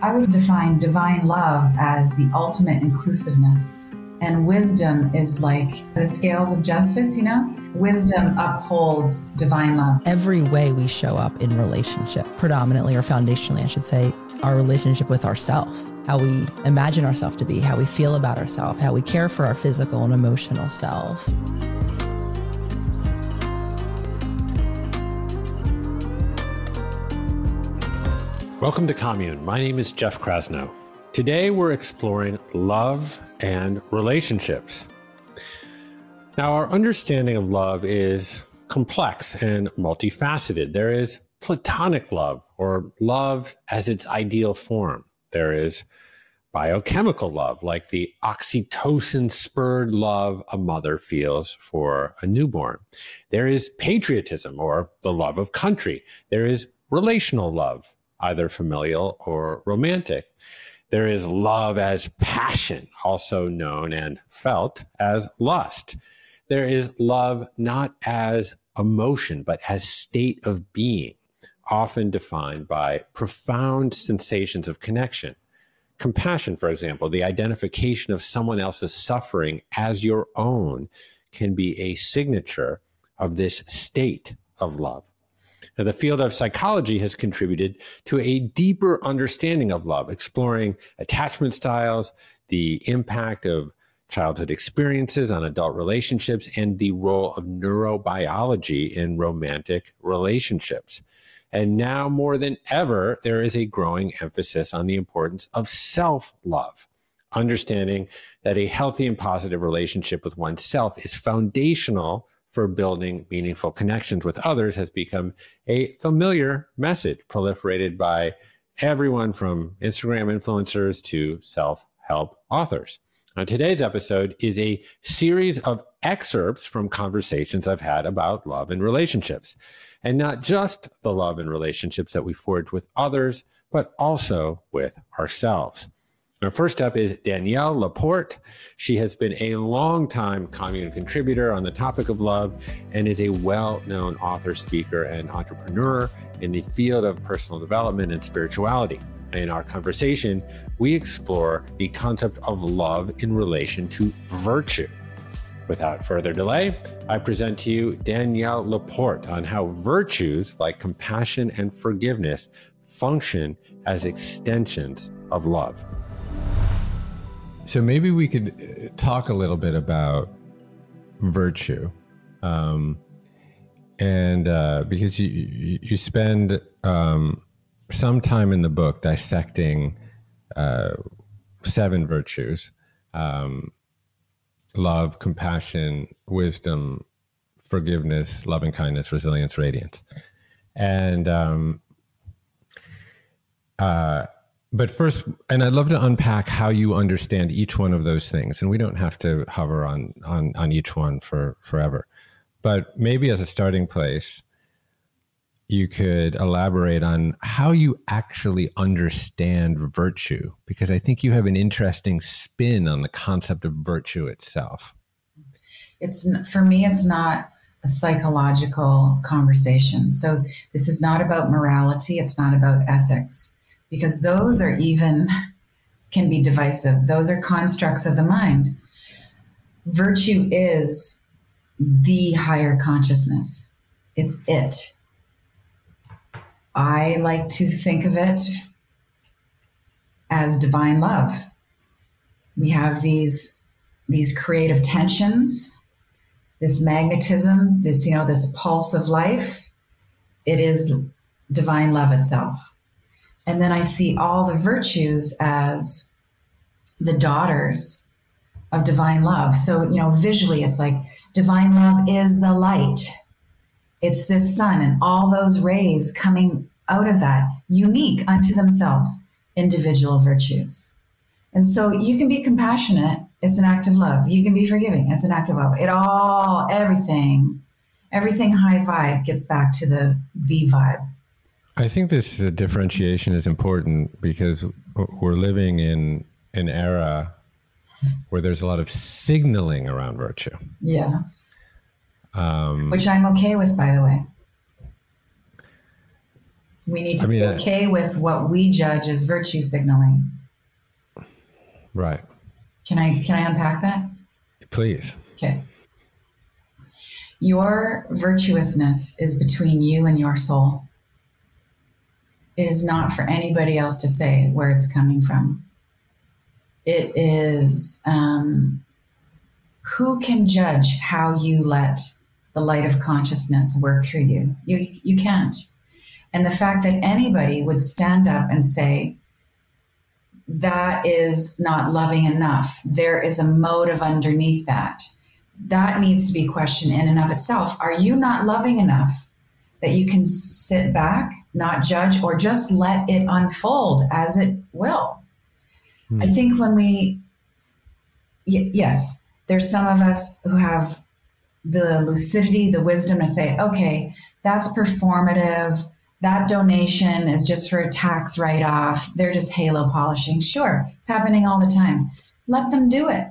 I would define divine love as the ultimate inclusiveness. And wisdom is like the scales of justice, you know? Wisdom upholds divine love. Every way we show up in relationship, predominantly or foundationally, I should say, our relationship with ourself, how we imagine ourselves to be, how we feel about ourselves, how we care for our physical and emotional self. Welcome to Commune. My name is Jeff Krasno. Today we're exploring love and relationships. Now, our understanding of love is complex and multifaceted. There is platonic love, or love as its ideal form. There is biochemical love, like the oxytocin spurred love a mother feels for a newborn. There is patriotism, or the love of country. There is relational love, either familial or romantic. There is love as passion, also known and felt as lust. There is love not as emotion, but as state of being, often defined by profound sensations of connection. Compassion, for example, the identification of someone else's suffering as your own, can be a signature of this state of love. The field of psychology has contributed to a deeper understanding of love, exploring attachment styles, the impact of childhood experiences on adult relationships, and the role of neurobiology in romantic relationships. And now more than ever, there is a growing emphasis on the importance of self love, understanding that a healthy and positive relationship with oneself is foundational for building meaningful connections with others has become a familiar message proliferated by everyone from Instagram influencers to self help authors. Now, today's episode is a series of excerpts from conversations I've had about love and relationships, and not just the love and relationships that we forge with others, but also with ourselves. Our first up is Danielle LaPorte. She has been a long-time commune contributor on the topic of love and is a well known author, speaker, and entrepreneur in the field of personal development and spirituality. In our conversation, we explore the concept of love in relation to virtue. Without further delay, I present to you Danielle LaPorte on how virtues like compassion and forgiveness function as extensions of love. So maybe we could uh, talk a little bit about virtue, um, and uh, because you you spend um, some time in the book dissecting uh, seven virtues: um, love, compassion, wisdom, forgiveness, loving kindness, resilience, radiance, and um, uh, but first, and I'd love to unpack how you understand each one of those things, and we don't have to hover on on on each one for forever. But maybe as a starting place, you could elaborate on how you actually understand virtue, because I think you have an interesting spin on the concept of virtue itself. It's for me, it's not a psychological conversation. So this is not about morality. It's not about ethics because those are even can be divisive. Those are constructs of the mind. Virtue is the higher consciousness. It's it. I like to think of it as divine love. We have these these creative tensions, this magnetism, this you know this pulse of life. It is divine love itself. And then I see all the virtues as the daughters of divine love. So, you know, visually, it's like divine love is the light. It's this sun and all those rays coming out of that, unique unto themselves, individual virtues. And so you can be compassionate, it's an act of love. You can be forgiving, it's an act of love. It all, everything, everything high vibe gets back to the V vibe. I think this differentiation is important because we're living in an era where there's a lot of signaling around virtue. Yes. Um, Which I'm okay with, by the way. We need to I mean, be I- okay with what we judge as virtue signaling. Right. Can I can I unpack that? Please. Okay. Your virtuousness is between you and your soul. It is not for anybody else to say where it's coming from. It is um, who can judge how you let the light of consciousness work through you? You you can't. And the fact that anybody would stand up and say, that is not loving enough. There is a motive underneath that. That needs to be questioned in and of itself. Are you not loving enough that you can sit back, not judge, or just let it unfold as it will? Hmm. I think when we, y- yes, there's some of us who have the lucidity, the wisdom to say, okay, that's performative that donation is just for a tax write off. They're just halo polishing. Sure, it's happening all the time. Let them do it.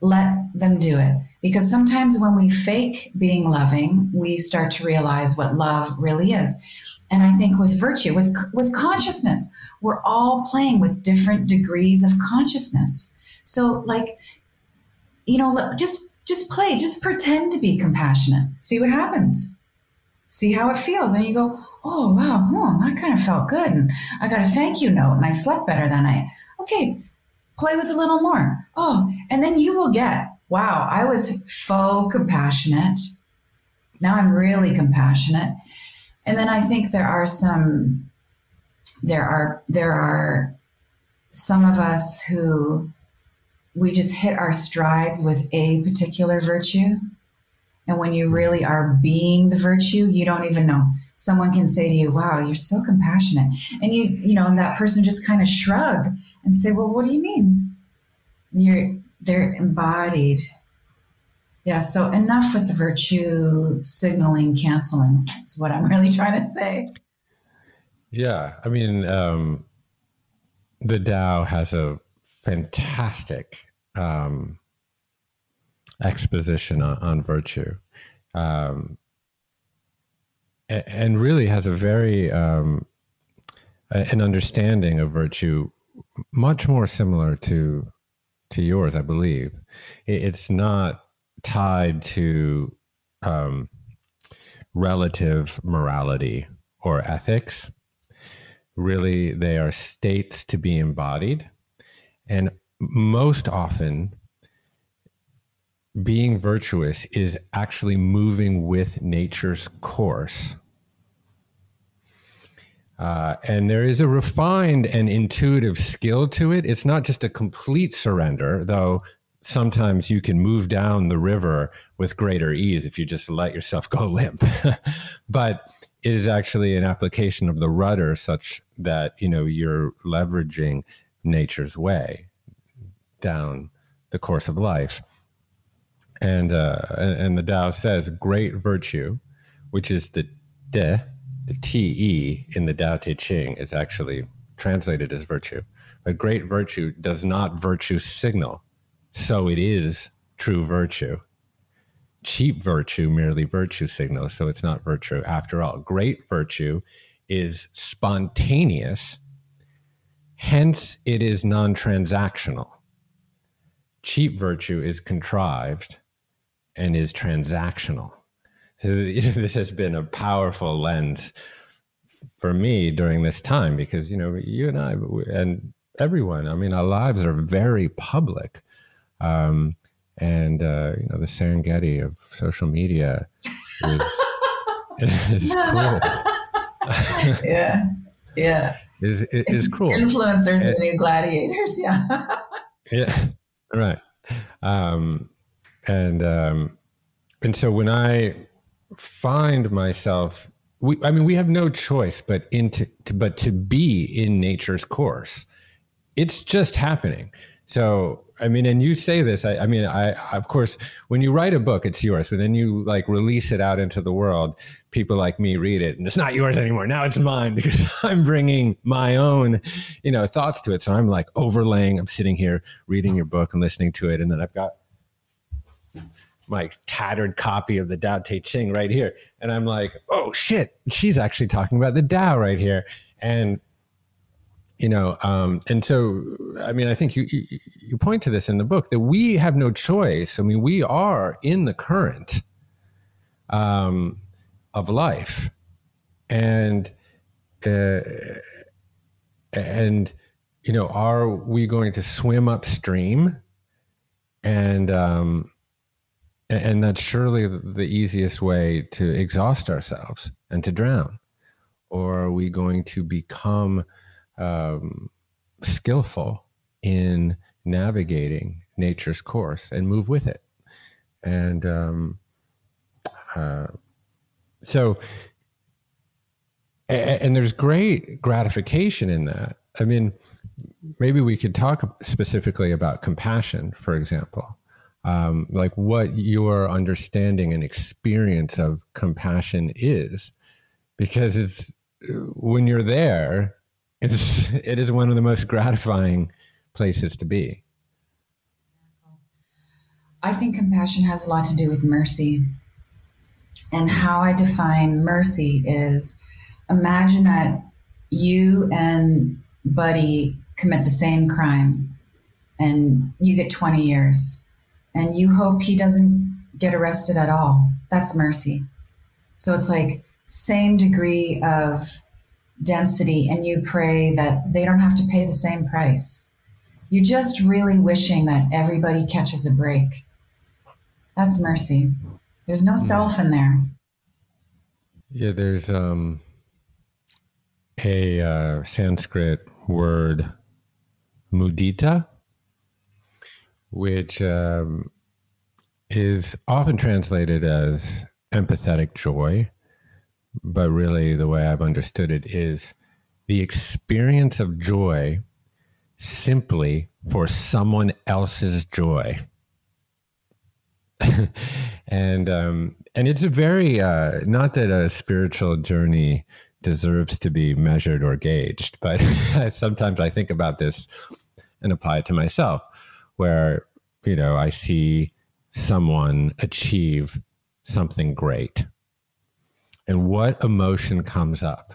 Let them do it. Because sometimes when we fake being loving, we start to realize what love really is. And I think with virtue, with, with consciousness, we're all playing with different degrees of consciousness. So, like, you know, just just play, just pretend to be compassionate. See what happens see how it feels. And you go, oh, wow, oh, that kind of felt good. And I got a thank you note and I slept better that night. Okay, play with a little more. Oh, and then you will get, wow, I was faux compassionate. Now I'm really compassionate. And then I think there are some, there are, there are some of us who we just hit our strides with a particular virtue and when you really are being the virtue, you don't even know. Someone can say to you, "Wow, you're so compassionate," and you, you know, and that person just kind of shrug and say, "Well, what do you mean?" You're they're embodied. Yeah. So enough with the virtue signaling, canceling. Is what I'm really trying to say. Yeah. I mean, um, the Tao has a fantastic um, exposition on, on virtue. Um, a- and really has a very um, an understanding of virtue much more similar to to yours, I believe. It, it's not tied to um, relative morality or ethics. Really, they are states to be embodied, and most often being virtuous is actually moving with nature's course. Uh, and there is a refined and intuitive skill to it. It's not just a complete surrender, though sometimes you can move down the river with greater ease if you just let yourself go limp. but it is actually an application of the rudder such that, you know, you're leveraging nature's way down the course of life. And uh, and, the Tao says great virtue, which is the de, the te in the Tao Te Ching is actually translated as virtue, but great virtue does not virtue signal, so it is true virtue. Cheap virtue merely virtue signals, so it's not virtue after all. Great virtue is spontaneous, hence it is non-transactional. Cheap virtue is contrived and is transactional. This has been a powerful lens for me during this time because you know you and I and everyone. I mean, our lives are very public, um, and uh, you know the Serengeti of social media is, is cruel. yeah, yeah. Is is cruel. Influencers the new gladiators. Yeah. Yeah, right. Um, and um, and so when I find myself, we, I mean, we have no choice but into to, but to be in nature's course. It's just happening. So I mean, and you say this. I, I mean, I of course, when you write a book, it's yours. But then you like release it out into the world. People like me read it, and it's not yours anymore. Now it's mine because I'm bringing my own, you know, thoughts to it. So I'm like overlaying. I'm sitting here reading your book and listening to it, and then I've got my tattered copy of the Tao Te Ching right here. And I'm like, oh shit, she's actually talking about the Tao right here. And you know, um, and so I mean, I think you, you you point to this in the book that we have no choice. I mean, we are in the current um, of life, and uh, and you know, are we going to swim upstream? And um, and that's surely the easiest way to exhaust ourselves and to drown. Or are we going to become um, skillful in navigating nature's course and move with it. And um, uh, so and, and there's great gratification in that. I mean maybe we could talk specifically about compassion, for example. Um, like what your understanding and experience of compassion is, because it's when you're there, it's it is one of the most gratifying places to be. I think compassion has a lot to do with mercy. And how I define mercy is imagine that you and Buddy commit the same crime and you get 20 years and you hope he doesn't get arrested at all. That's mercy. So it's like same degree of density and you pray that they don't have to pay the same price. You're just really wishing that everybody catches a break. That's mercy. There's no self in there. Yeah, there's um, a uh, Sanskrit word mudita, which um, is often translated as empathetic joy, but really the way I've understood it is the experience of joy simply for someone else's joy. and um, and it's a very uh, not that a spiritual journey deserves to be measured or gauged, but sometimes I think about this and apply it to myself where you know i see someone achieve something great and what emotion comes up.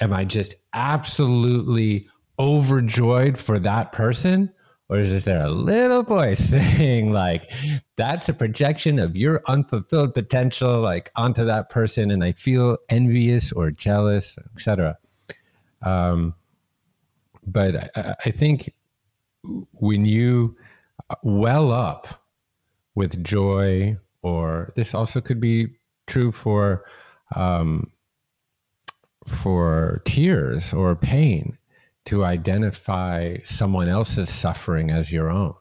Am i just absolutely overjoyed for that person? Or is there a little voice saying like that's a projection of your unfulfilled potential like onto that person and i feel envious or jealous etc um, but I, I think when you well up with joy, or this also could be true for um, for tears or pain, to identify someone else's suffering as your own.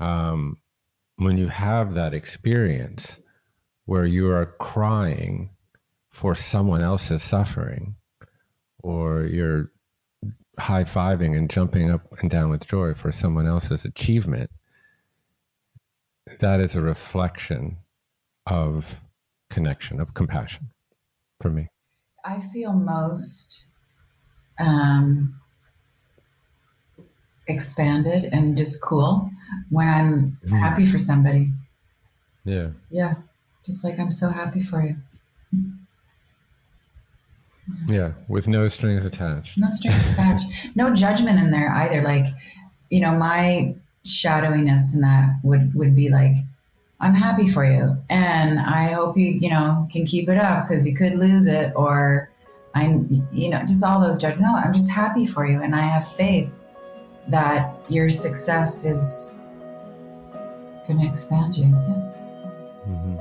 Um, when you have that experience where you are crying for someone else's suffering, or you're high fiving and jumping up and down with joy for someone else's achievement, that is a reflection of connection, of compassion for me. I feel most um, expanded and just cool when I'm mm. happy for somebody. Yeah. Yeah. Just like I'm so happy for you. Yeah, with no strings attached. No strings attached. No judgment in there either. Like, you know, my shadowiness in that would would be like, I'm happy for you, and I hope you, you know, can keep it up because you could lose it, or I'm, you know, just all those judgments. No, I'm just happy for you, and I have faith that your success is going to expand you. Yeah. Mm-hmm.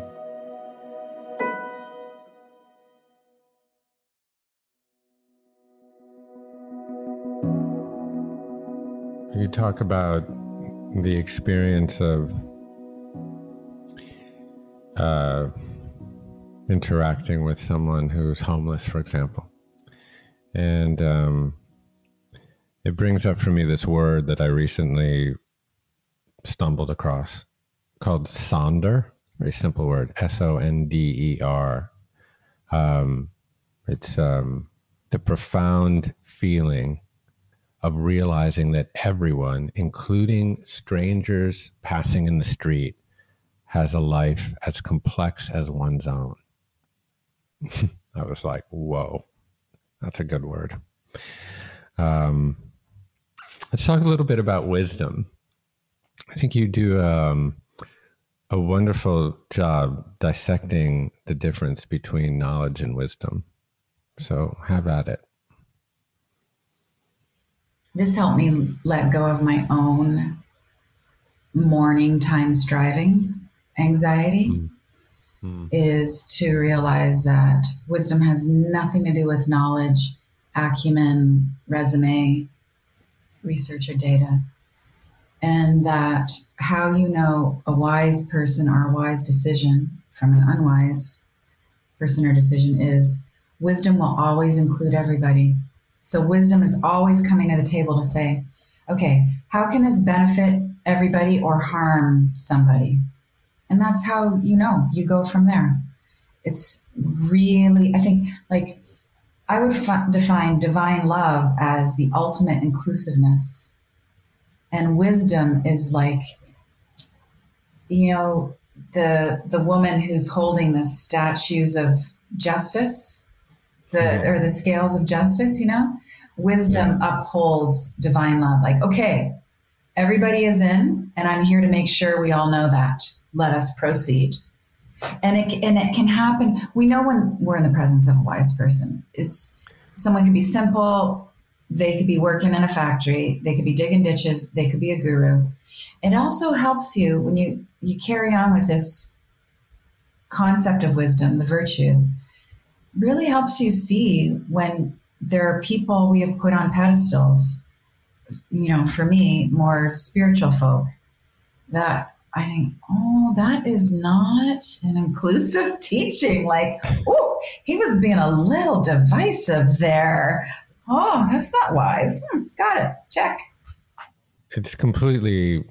You talk about the experience of uh, interacting with someone who's homeless, for example. And um, it brings up for me this word that I recently stumbled across called sonder. Very simple word, S O N D E R. Um, it's um, the profound feeling of realizing that everyone, including strangers passing in the street, has a life as complex as one's own. I was like, whoa, that's a good word. Um, let's talk a little bit about wisdom. I think you do um, a wonderful job dissecting the difference between knowledge and wisdom. So have at it. This helped me let go of my own morning time striving anxiety. Mm. Mm. Is to realize that wisdom has nothing to do with knowledge, acumen, resume, research, or data and that how you know a wise person or a wise decision from an unwise person or decision is wisdom will always include everybody. So, wisdom is always coming to the table to say, okay, how can this benefit everybody or harm somebody? And that's how you know you go from there. It's really, I think, like, I would f- define divine love as the ultimate inclusiveness. And wisdom is like you know the the woman who's holding the statues of justice the or the scales of justice you know? Wisdom yeah. upholds divine love. Like okay everybody is in and i'm here to make sure we all know that let us proceed. And it and it can happen. We know when we're in the presence of a wise person. It's someone can be simple. They could be working in a factory, they could be digging ditches, they could be a guru. It also helps you when you you carry on with this concept of wisdom, the virtue, really helps you see when there are people we have put on pedestals, you know, for me, more spiritual folk, that I think, oh, that is not an inclusive teaching. Like, oh, he was being a little divisive there. Oh, that's not wise. Hmm, got it. Check. It's completely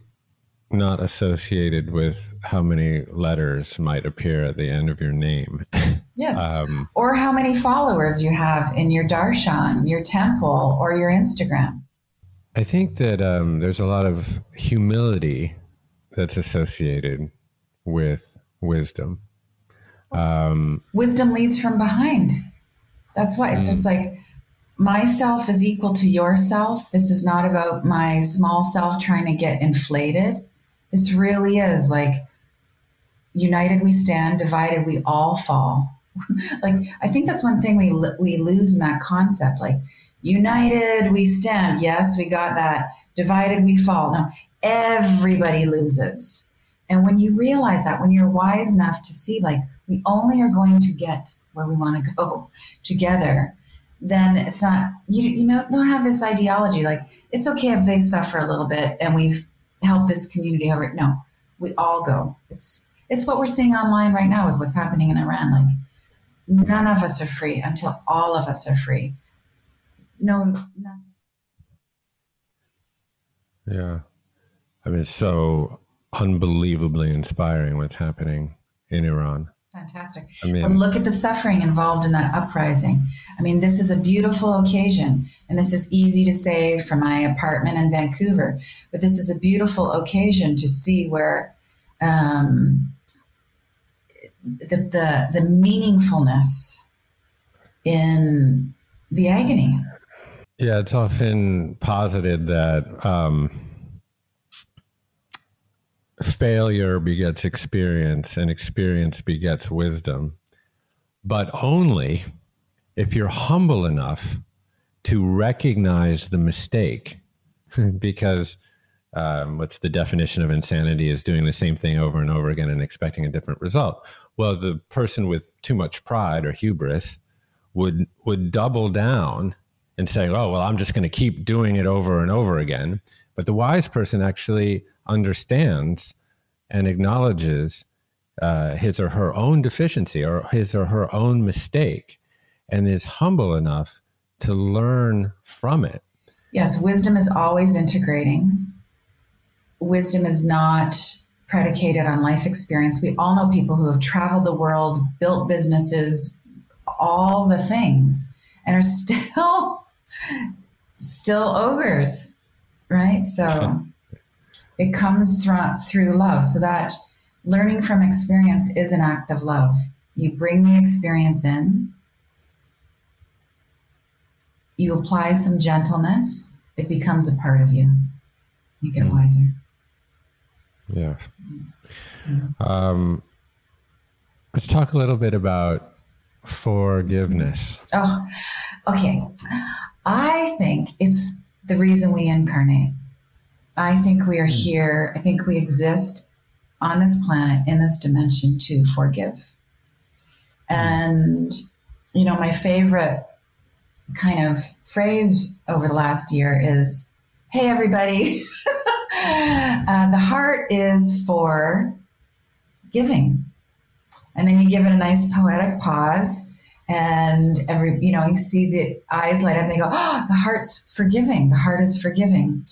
not associated with how many letters might appear at the end of your name. Yes. um, or how many followers you have in your darshan, your temple, or your Instagram. I think that um, there's a lot of humility that's associated with wisdom. Um, wisdom leads from behind. That's why it's just like myself is equal to yourself. This is not about my small self trying to get inflated. This really is like united we stand, divided we all fall. like I think that's one thing we we lose in that concept. Like united we stand. Yes, we got that. Divided we fall. No, everybody loses. And when you realize that, when you're wise enough to see, like, we only are going to get where we want to go together, then it's not you you know don't have this ideology like it's okay if they suffer a little bit and we've helped this community over no we all go it's it's what we're seeing online right now with what's happening in iran like none of us are free until all of us are free no, no. yeah i mean it's so unbelievably inspiring what's happening in iran It's Fantastic. I mean, look at the suffering involved in that uprising. I mean, this is a beautiful occasion, and this is easy to say from my apartment in Vancouver, but this is a beautiful occasion to see where um, the, the, the meaningfulness in the agony. Yeah, it's often posited that. Um, failure begets experience and experience begets wisdom, but only if you're humble enough to recognize the mistake. because um, what's the definition of insanity is doing the same thing over and over again and expecting a different result. Well, the person with too much pride or hubris would would double down and say, "Oh, well, I'm just going to keep doing it over and over again." But the wise person actually understands and acknowledges uh, his or her own deficiency or his or her own mistake and is humble enough to learn from it. Yes, wisdom is always integrating. Wisdom is not predicated on life experience. We all know people who have traveled the world, built businesses, all the things, and are still still ogres, right? So it comes through through love. So that learning from experience is an act of love. You bring the experience in, you apply some gentleness, it becomes a part of you. You get Mm. wiser. Yes. Um, let's talk a little bit about forgiveness. Oh, okay. I think it's the reason we incarnate. I think we are here, I think we exist on this planet in this dimension to forgive. And, you know, my favorite kind of phrase over the last year is hey, everybody, uh, the heart is for giving. And then you give it a nice poetic pause and every you know you see the eyes light up and they go oh the heart's forgiving. The heart is forgiving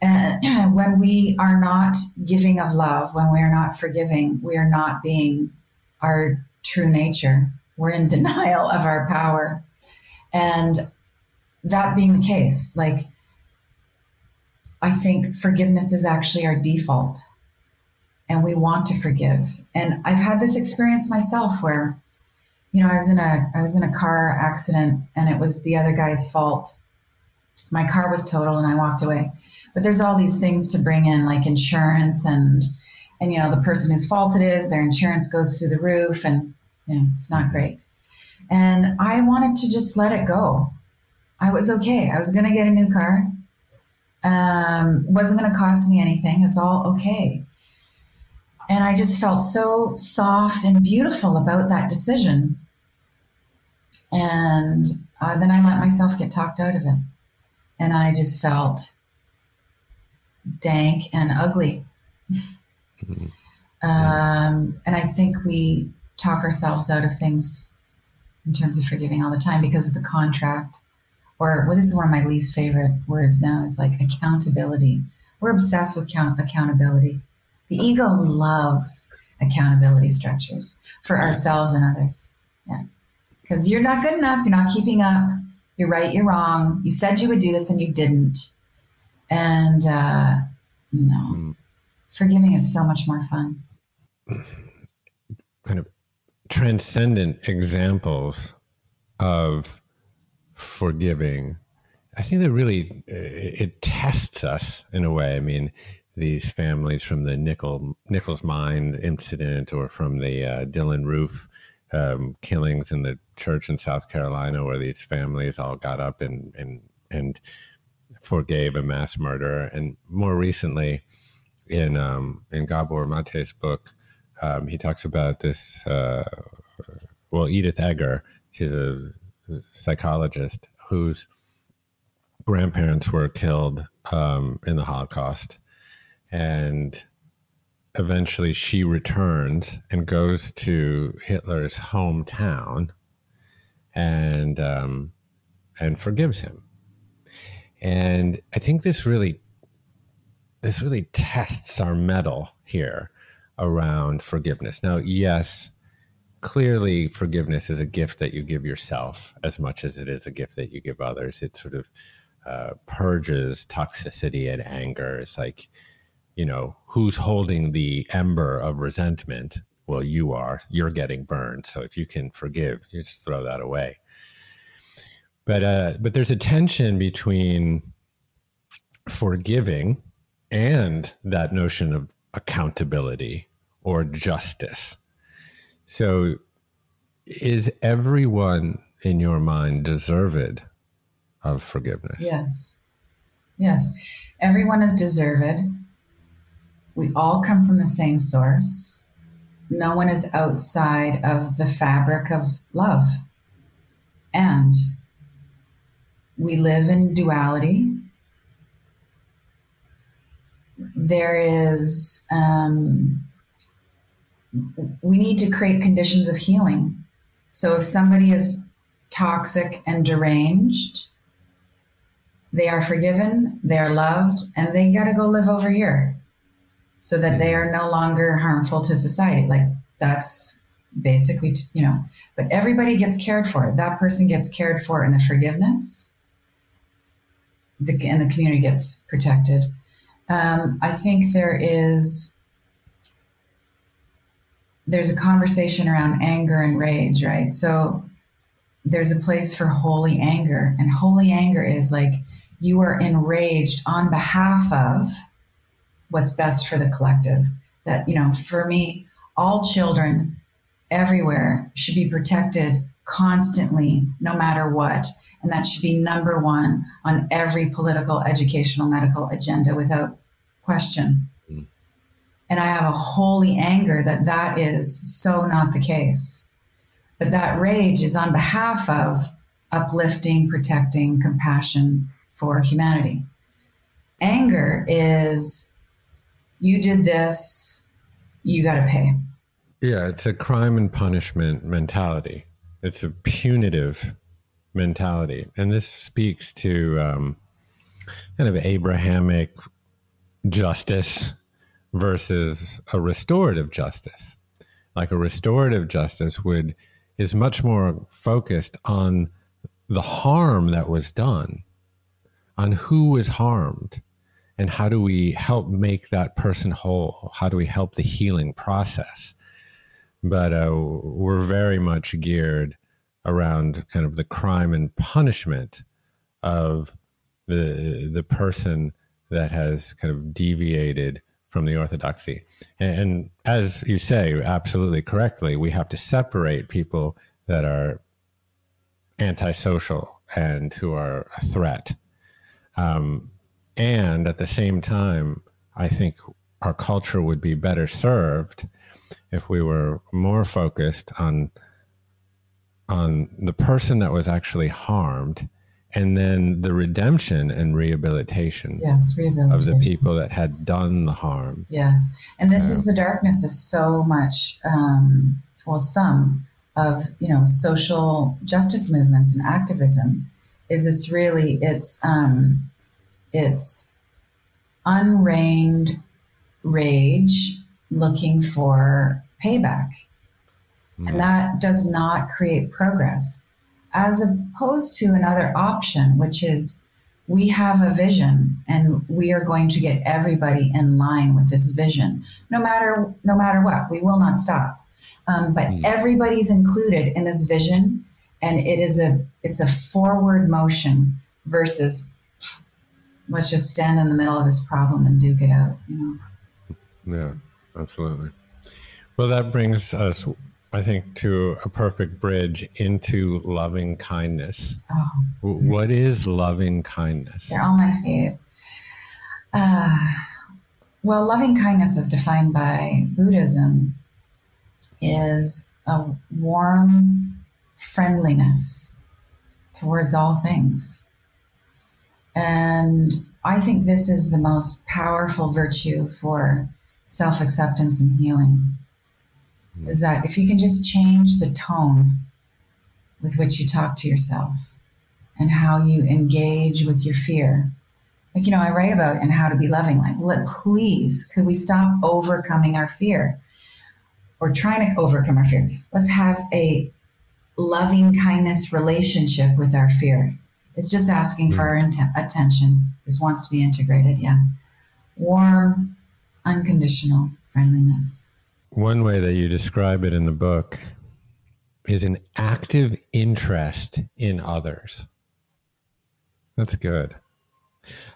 and when we are not giving of love when we are not forgiving we are not being our true nature. We're in denial of our power. And that being the case like i think forgiveness is actually our default and we want to forgive. And i've had this experience myself where you know, I was in a I was in a car accident and it was the other guy's fault. My car was total and I walked away. But there's all these things to bring in like insurance and and you know the person whose fault it is, their insurance goes through the roof and you know, it's not great. And I wanted to just let it go. I was okay. I was going to get a new car. Um, wasn't going to cost me anything. It's all okay. And I just felt so soft and beautiful about that decision. And uh, then I let myself get talked out of it. And I just felt dank and ugly. um, and I think we talk ourselves out of things in terms of forgiving all the time because of the contract. Or, well, this is one of my least favorite words now is like accountability. We're obsessed with count- accountability. The ego loves accountability structures for ourselves and others. Yeah. Because you're not good enough, you're not keeping up, you're right, you're wrong. You said you would do this and you didn't. And uh, no, Mm. forgiving is so much more fun. kind of transcendent examples of forgiving i think that really uh, it tests us in a way i mean these families from the nickel nichols mine incident or from the uh, Dylann Roof um, killings in the church in south carolina where these families all got up and and and forgave a mass murder and more recently in um, in Gabor Maté's book um, he talks about this. Uh, well, Edith Eger, she's a psychologist whose grandparents were killed um, in the Holocaust, and eventually she returns and goes to Hitler's hometown, and um, and forgives him. And I think this really this really tests our mettle here around forgiveness. Now, yes, clearly forgiveness is a gift that you give yourself as much as it is a gift that you give others. It sort of uh, purges toxicity and anger. It's like, you know, who's holding the ember of resentment? Well, you are. You're getting burned. So if you can forgive, you just throw that away. But uh, but there's a tension between forgiving and that notion of accountability or justice. So, is everyone in your mind deserved of forgiveness? Yes. Yes. Everyone is deserved. We all come from the same source. No one is outside of the fabric of love. And we live in duality. There is, um, we need to create conditions of healing. So if somebody is toxic and deranged, they are forgiven, they are loved, and they got to go live over here so that they are no longer harmful to society. Like that's basically, you know, but everybody gets cared for. That person gets cared for in the forgiveness, the, and the community gets protected. Um, I think there is there's a conversation around anger and rage, right? So there's a place for holy anger, and holy anger is like you are enraged on behalf of what's best for the collective. That, you know, for me, all children everywhere should be protected constantly, no matter what. And that should be number one on every political, educational, medical agenda without question. Mm. And I have a holy anger that that is so not the case. But that rage is on behalf of uplifting, protecting, compassion for humanity. Anger is you did this, you got to pay. Yeah, it's a crime and punishment mentality. It's a punitive mentality. And this speaks to um, kind of Abrahamic justice versus a restorative justice. Like a restorative justice would is much more focused on the harm that was done, on who was harmed, and how do we help make that person whole? How do we help the healing process? But uh, we're very much geared around kind of the crime and punishment of the the person that has kind of deviated from the orthodoxy. And, and as you say, absolutely correctly, we have to separate people that are antisocial and who are a threat. Um, and at the same time, I think our culture would be better served if we were more focused on on the person that was actually harmed and then the redemption and rehabilitation, yes, rehabilitation. of the people that had done the harm. Yes. And this uh, is the darkness of so much, um, well, some of, you know, social justice movements and activism is it's really, it's, um, it's unreined rage looking for payback. Mm. And that does not create progress, as opposed to another option, which is we have a vision and we are going to get everybody in line with this vision no matter no matter what we will not stop um, but mm. everybody's included in this vision and it is a it's a forward motion versus let's just stand in the middle of this problem and duke it out you know yeah absolutely well that brings us I think, to a perfect bridge into loving kindness. Oh. What is loving kindness? They're all my favorite. Uh, well, loving kindness, is defined by Buddhism, is a warm friendliness towards all things. And I think this is the most powerful virtue for self acceptance and healing hmm. is that if you can just change the tone with which you talk to yourself and how you engage with your fear. Like, you know, I write about and how to be loving. Like, let, please, could we stop overcoming our fear or trying to overcome our fear? Let's have a loving kindness relationship with our fear. It's just asking for our int- attention, just wants to be integrated. Yeah. Warm, unconditional friendliness. One way that you describe it in the book is an active interest in others. That's good.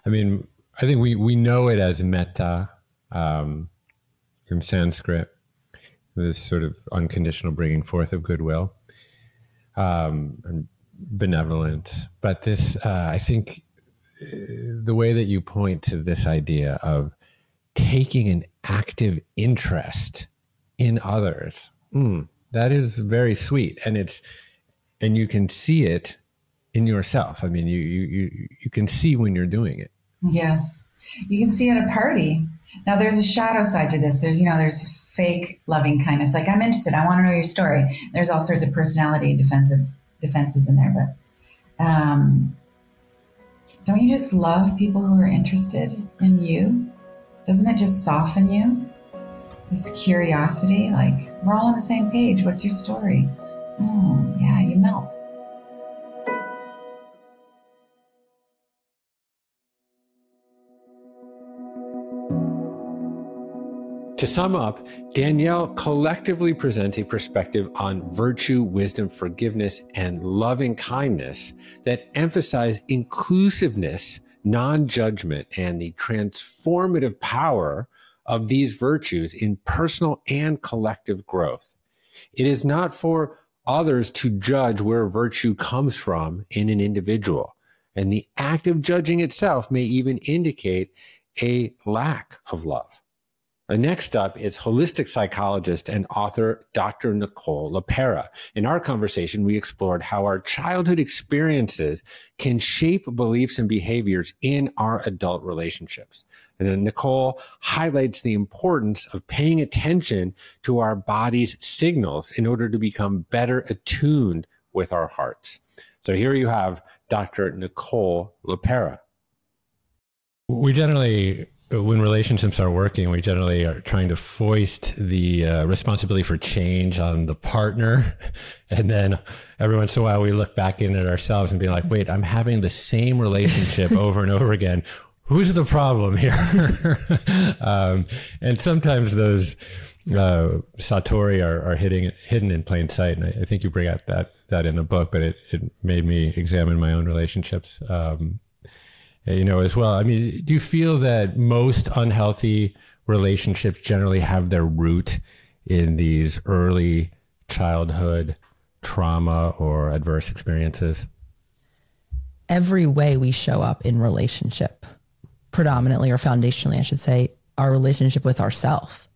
I mean, I think we, we know it as metta um, in Sanskrit, this sort of unconditional bringing forth of goodwill um, and benevolence. But this, uh, I think, uh, the way that you point to this idea of taking an active interest in others. Mm, that is very sweet, and it's and you can see it in yourself. I mean, you you you you can see when you're doing it. Yes, you can see at a party. Now, there's a shadow side to this. There's you know there's fake loving kindness. Like I'm interested. I want to know your story. There's all sorts of personality defensives defenses in there, but um, don't you just love people who are interested in you? Doesn't it just soften you? this curiosity like we're all on the same page what's your story oh yeah you melt To sum up, Danielle collectively presents a perspective on virtue, wisdom, forgiveness, and loving kindness that emphasize inclusiveness, non judgment, and the transformative power of these virtues in personal and collective growth. It is not for others to judge where virtue comes from in an individual. And the act of judging itself may even indicate a lack of love. Uh, next up is holistic psychologist and author Dr. Nicole LePera. In our conversation, we explored how our childhood experiences can shape beliefs and behaviors in our adult relationships. And then Nicole highlights the importance of paying attention to our body's signals in order to become better attuned with our hearts. So here you have Dr. Nicole LePera. We generally when relationships are working, we generally are trying to foist the uh, responsibility for change on the partner. And then every once in a while, we look back in at ourselves and be like, wait, I'm having the same relationship over and over again. Who's the problem here? um, and sometimes those uh, Satori are, are hitting, hidden in plain sight. And I, I, think you bring out that, that in the book, but it, it made me examine my own relationships. Um, Uh, you know, as well. I mean, do you feel that most unhealthy relationships generally have their root in these early childhood trauma or adverse experiences? Every way we show up in relationship, predominantly or foundationally, I should say, our relationship with ourself,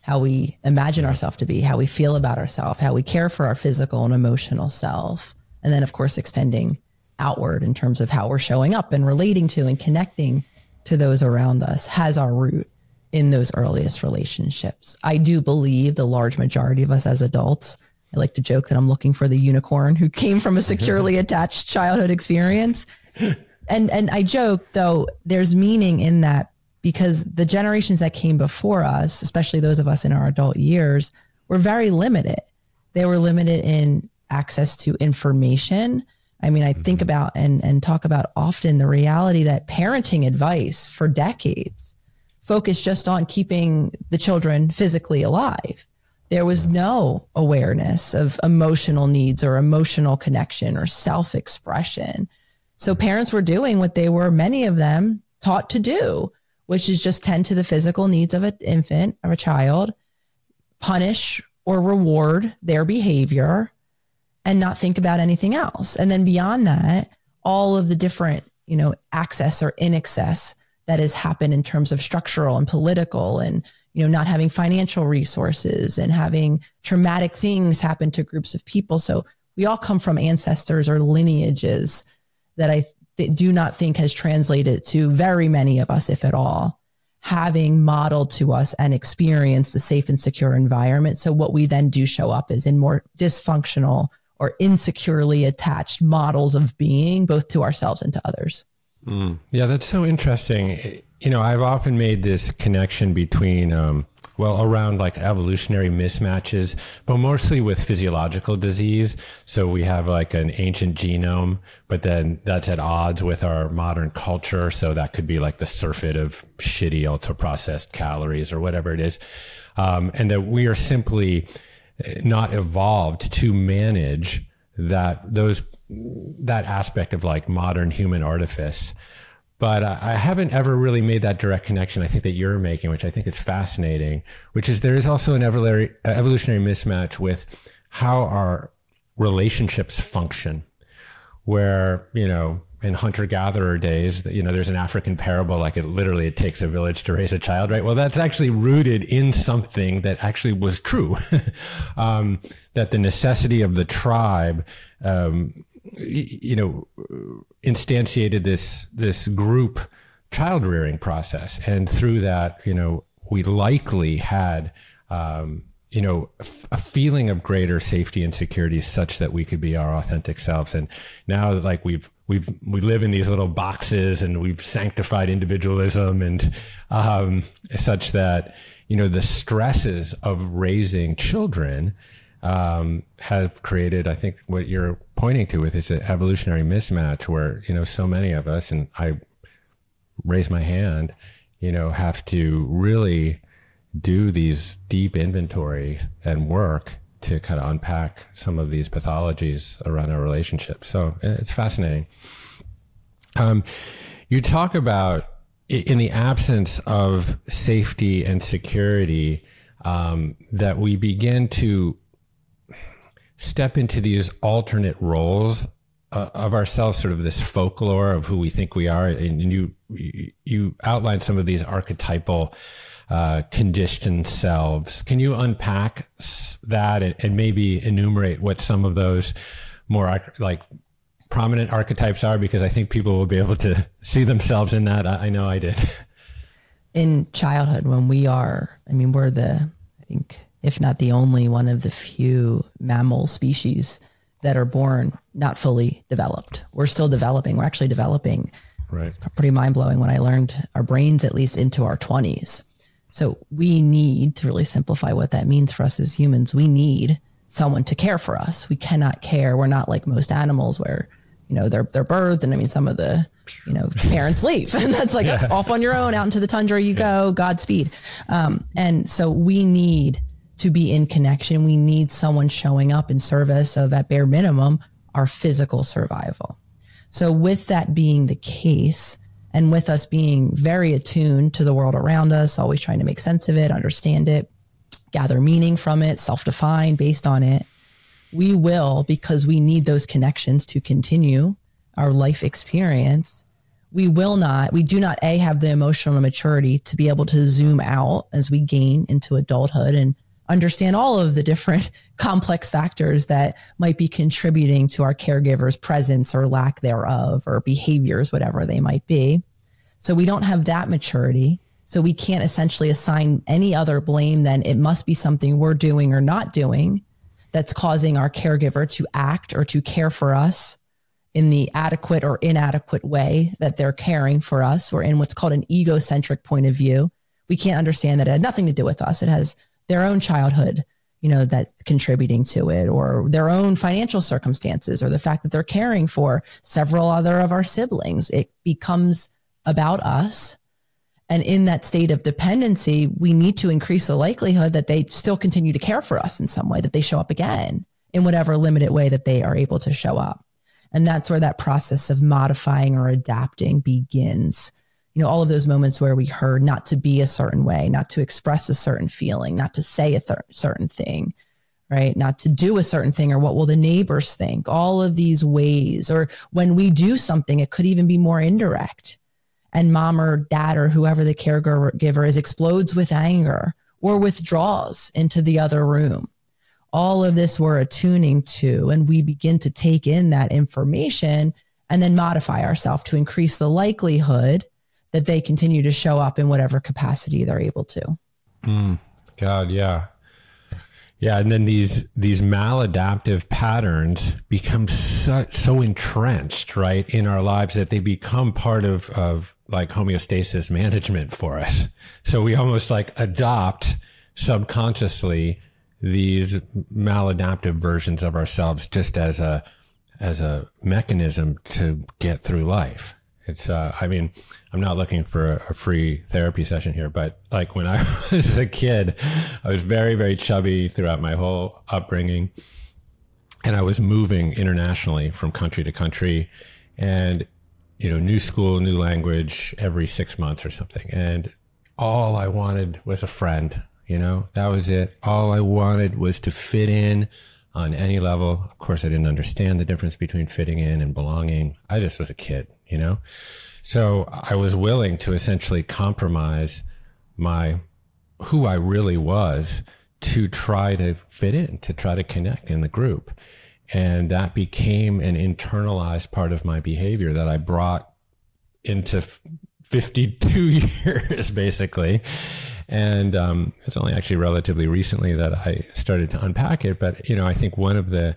how we imagine ourselves to be, how we feel about ourselves, how we care for our physical and emotional self, and then, of course, extending outward in terms of how we're showing up and relating to and connecting to those around us has our root in those earliest relationships. I do believe the large majority of us as adults, I like to joke that I'm looking for the unicorn who came from a securely attached childhood experience. And and I joke though there's meaning in that because the generations that came before us, especially those of us in our adult years, were very limited. They were limited in access to information, I mean, I mm-hmm. think about and, and talk about often the reality that parenting advice for decades focused just on keeping the children physically alive. There was no awareness of emotional needs or emotional connection or self expression. So parents were doing what they were, many of them taught to do, which is just tend to the physical needs of an infant, of a child, punish or reward their behavior and not think about anything else. And then beyond that, all of the different, you know, access or in excess that has happened in terms of structural and political and, you know, not having financial resources and having traumatic things happen to groups of people. So we all come from ancestors or lineages that I th- do not think has translated to very many of us, if at all, having modeled to us and experienced a safe and secure environment. So what we then do show up is in more dysfunctional or insecurely attached models of being, both to ourselves and to others. Mm. Yeah, that's so interesting. You know, I've often made this connection between, um, well, around like evolutionary mismatches, but mostly with physiological disease. So we have like an ancient genome, but then that's at odds with our modern culture. So that could be like the surfeit of shitty ultra processed calories or whatever it is. Um, and that we are simply not evolved to manage that those that aspect of like modern human artifice but I haven't ever really made that direct connection. I think that you're making, which I think is fascinating, which is there is also an uh, evolutionary mismatch with how our relationships function, where, you know, in hunter gatherer days you know there's an african parable like it literally it takes a village to raise a child right? Well that's actually rooted in something that actually was true. Um, that the necessity of the tribe um, you know instantiated this this group child rearing process. And through that you know we likely had um, you know, a feeling of greater safety and security such that we could be our authentic selves. And now like we've, we've, we live in these little boxes and we've sanctified individualism and, um, such that, you know, the stresses of raising children, um, have created, I think what you're pointing to with is an evolutionary mismatch where, you know, so many of us, and I raise my hand, you know, have to really do these deep inventory and work to kind of unpack some of these pathologies around our relationships. So it's fascinating. Um, you talk about in the absence of safety and security um, that we begin to step into these alternate roles uh, of ourselves, sort of this folklore of who we think we are, and you you outline some of these archetypal uh, conditioned selves. Can you unpack that and, and, maybe enumerate what some of those more like prominent archetypes are? Because I think people will be able to see themselves in that. I, I know I did. In childhood, when we are, I mean, we're the, I think, if not the only one of the few mammal species that are born not fully developed. We're still developing. We're actually developing. Right. It's pretty mind blowing when I learned our brains, at least into our 20s. So we need to really simplify what that means for us as humans. We need someone to care for us. We cannot care. We're not like most animals where, you know, they're they're birthed and I mean some of the, you know, parents leave and that's like yeah. off on your own out into the tundra you yeah. go, Godspeed. Um, and so we need to be in connection. We need someone showing up in service of at bare minimum our physical survival. So with that being the case, and with us being very attuned to the world around us, always trying to make sense of it, understand it, gather meaning from it, self define based on it, we will, because we need those connections to continue our life experience, we will not, we do not, A, have the emotional maturity to be able to zoom out as we gain into adulthood and understand all of the different complex factors that might be contributing to our caregiver's presence or lack thereof or behaviors, whatever they might be. So we don't have that maturity. So we can't essentially assign any other blame than it must be something we're doing or not doing that's causing our caregiver to act or to care for us in the adequate or inadequate way that they're caring for us or in what's called an egocentric point of view. We can't understand that it had nothing to do with us. It has their own childhood, you know, that's contributing to it or their own financial circumstances or the fact that they're caring for several other of our siblings. It becomes about us. And in that state of dependency, we need to increase the likelihood that they still continue to care for us in some way, that they show up again in whatever limited way that they are able to show up. And that's where that process of modifying or adapting begins. You know, all of those moments where we heard not to be a certain way, not to express a certain feeling, not to say a th- certain thing, right? Not to do a certain thing or what will the neighbors think? All of these ways. Or when we do something, it could even be more indirect and mom or dad or whoever the caregiver is explodes with anger or withdraws into the other room. All of this we're attuning to, and we begin to take in that information and then modify ourselves to increase the likelihood that they continue to show up in whatever capacity they're able to. Mm, God, yeah. Yeah, and then these these maladaptive patterns become so, so entrenched, right, in our lives that they become part of of like homeostasis management for us. So we almost like adopt subconsciously these maladaptive versions of ourselves just as a as a mechanism to get through life. It's uh, I mean, I'm not looking for a, free therapy session here, but like when I was a kid, I was very, very chubby throughout my whole upbringing. And I was moving internationally from country to country and, you know, new school, new language every six months or something. And all I wanted was a friend, you know, that was it. All I wanted was to fit in on any level. Of course, I didn't understand the difference between fitting in and belonging. I just was a kid, you know? So I was willing to essentially compromise my who I really was to try to fit in, to try to connect in the group. And that became an internalized part of my behavior that I brought into 52 years, basically. And um, it's only actually relatively recently that I started to unpack it. But, you know, I think one of the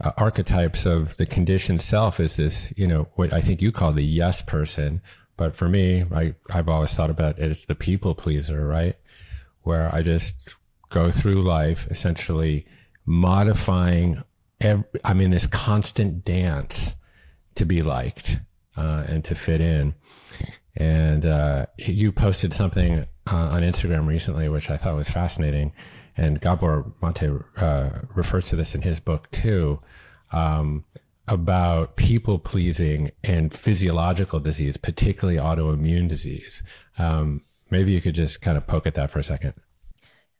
uh, archetypes of the conditioned self is this, you know, what I think you call the yes person. But for me, I, I've always thought about it, it's the people pleaser, right? Where I just go through life essentially modifying, every, I'm in this constant dance to be liked uh, and to fit in. And uh, you posted something uh, on Instagram recently, which I thought was fascinating. And Gabor Maté uh, refers to this in his book too, um, about people pleasing and physiological disease, particularly autoimmune disease. Um, maybe you could just kind of poke at that for a second.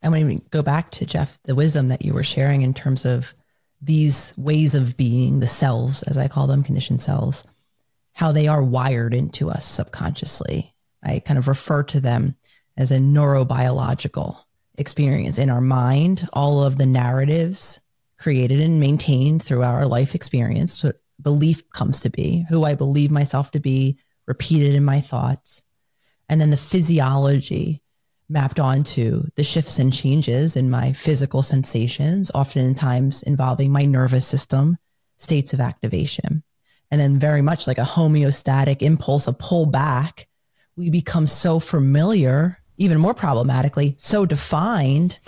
And when we go back to Jeff, the wisdom that you were sharing in terms of these ways of being, the selves, as I call them, conditioned selves, how they are wired into us subconsciously. I kind of refer to them as a neurobiological experience in our mind, all of the narratives created and maintained through our life experience, what belief comes to be, who I believe myself to be, repeated in my thoughts, and then the physiology mapped onto the shifts and changes in my physical sensations, oftentimes involving my nervous system states of activation. And then, very much like a homeostatic impulse, a pull back, we become so familiar, even more problematically, so defined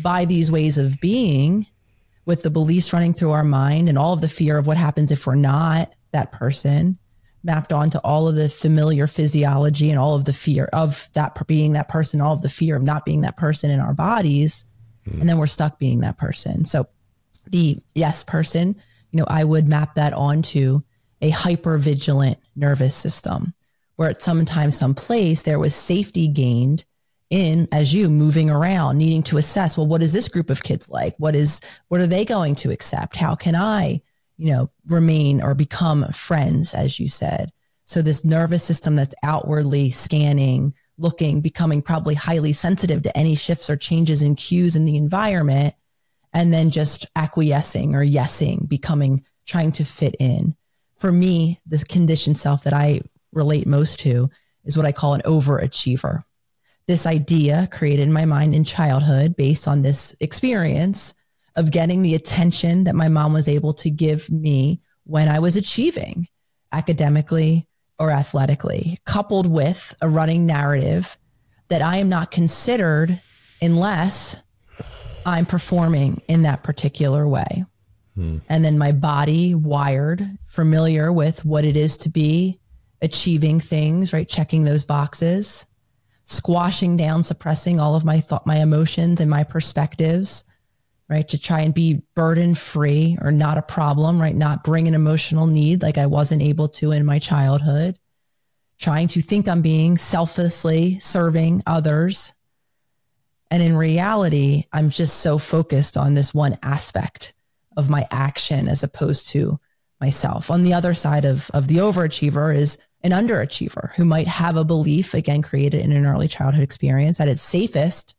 by these ways of being with the beliefs running through our mind and all of the fear of what happens if we're not that person mapped onto all of the familiar physiology and all of the fear of that being that person, all of the fear of not being that person in our bodies. Mm. And then we're stuck being that person. So the yes person, you know, I would map that onto a hyper vigilant nervous system where at some time, some place there was safety gained in as you moving around, needing to assess, well, what is this group of kids like? What is, what are they going to accept? How can I you know, remain or become friends, as you said. So this nervous system that's outwardly scanning, looking, becoming probably highly sensitive to any shifts or changes in cues in the environment, and then just acquiescing or yesing, becoming trying to fit in. For me, the conditioned self that I relate most to is what I call an overachiever. This idea created in my mind in childhood based on this experience of getting the attention that my mom was able to give me when I was achieving academically or athletically, coupled with a running narrative that I am not considered unless I'm performing in that particular way. Hmm. And then my body wired, familiar with what it is to be achieving things, right? Checking those boxes, squashing down, suppressing all of my thought, my emotions and my perspectives right? To try and be burden free or not a problem, right? Not bring an emotional need like I wasn't able to in my childhood. Trying to think I'm being selflessly serving others. And in reality, I'm just so focused on this one aspect of my action as opposed to myself. On the other side of, of the overachiever is an underachiever who might have a belief, again, created in an early childhood experience, that it's safest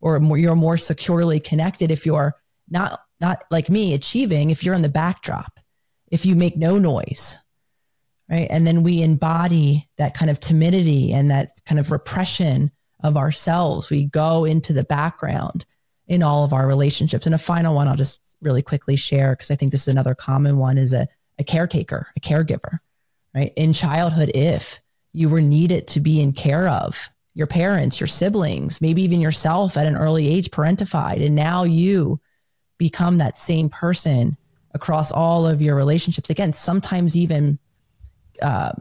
or more, you're more securely connected if you're not not like me achieving if you're in the backdrop if you make no noise right? And then we embody that kind of timidity and that kind of repression of ourselves. We go into the background in all of our relationships. And a final one i'll just really quickly share because i think this is another common one is a, a caretaker a caregiver right in childhood if you were needed to be in care of your parents, your siblings, maybe even yourself at an early age, parentified. And now you become that same person across all of your relationships. Again, sometimes even uh,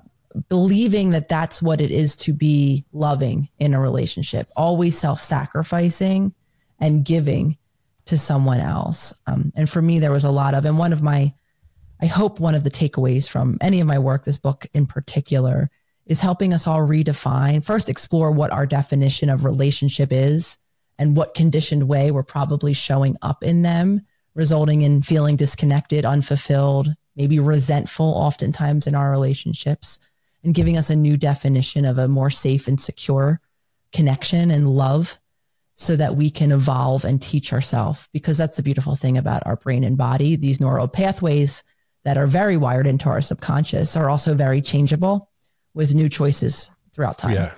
believing that that's what it is to be loving in a relationship, always self sacrificing and giving to someone else. Um, and for me, there was a lot of, and one of my, I hope one of the takeaways from any of my work, this book in particular, is helping us all redefine, first explore what our definition of relationship is and what conditioned way we're probably showing up in them, resulting in feeling disconnected, unfulfilled, maybe resentful oftentimes in our relationships, and giving us a new definition of a more safe and secure connection and love so that we can evolve and teach ourselves. Because that's the beautiful thing about our brain and body. These neural pathways that are very wired into our subconscious are also very changeable with new choices throughout time. Yeah,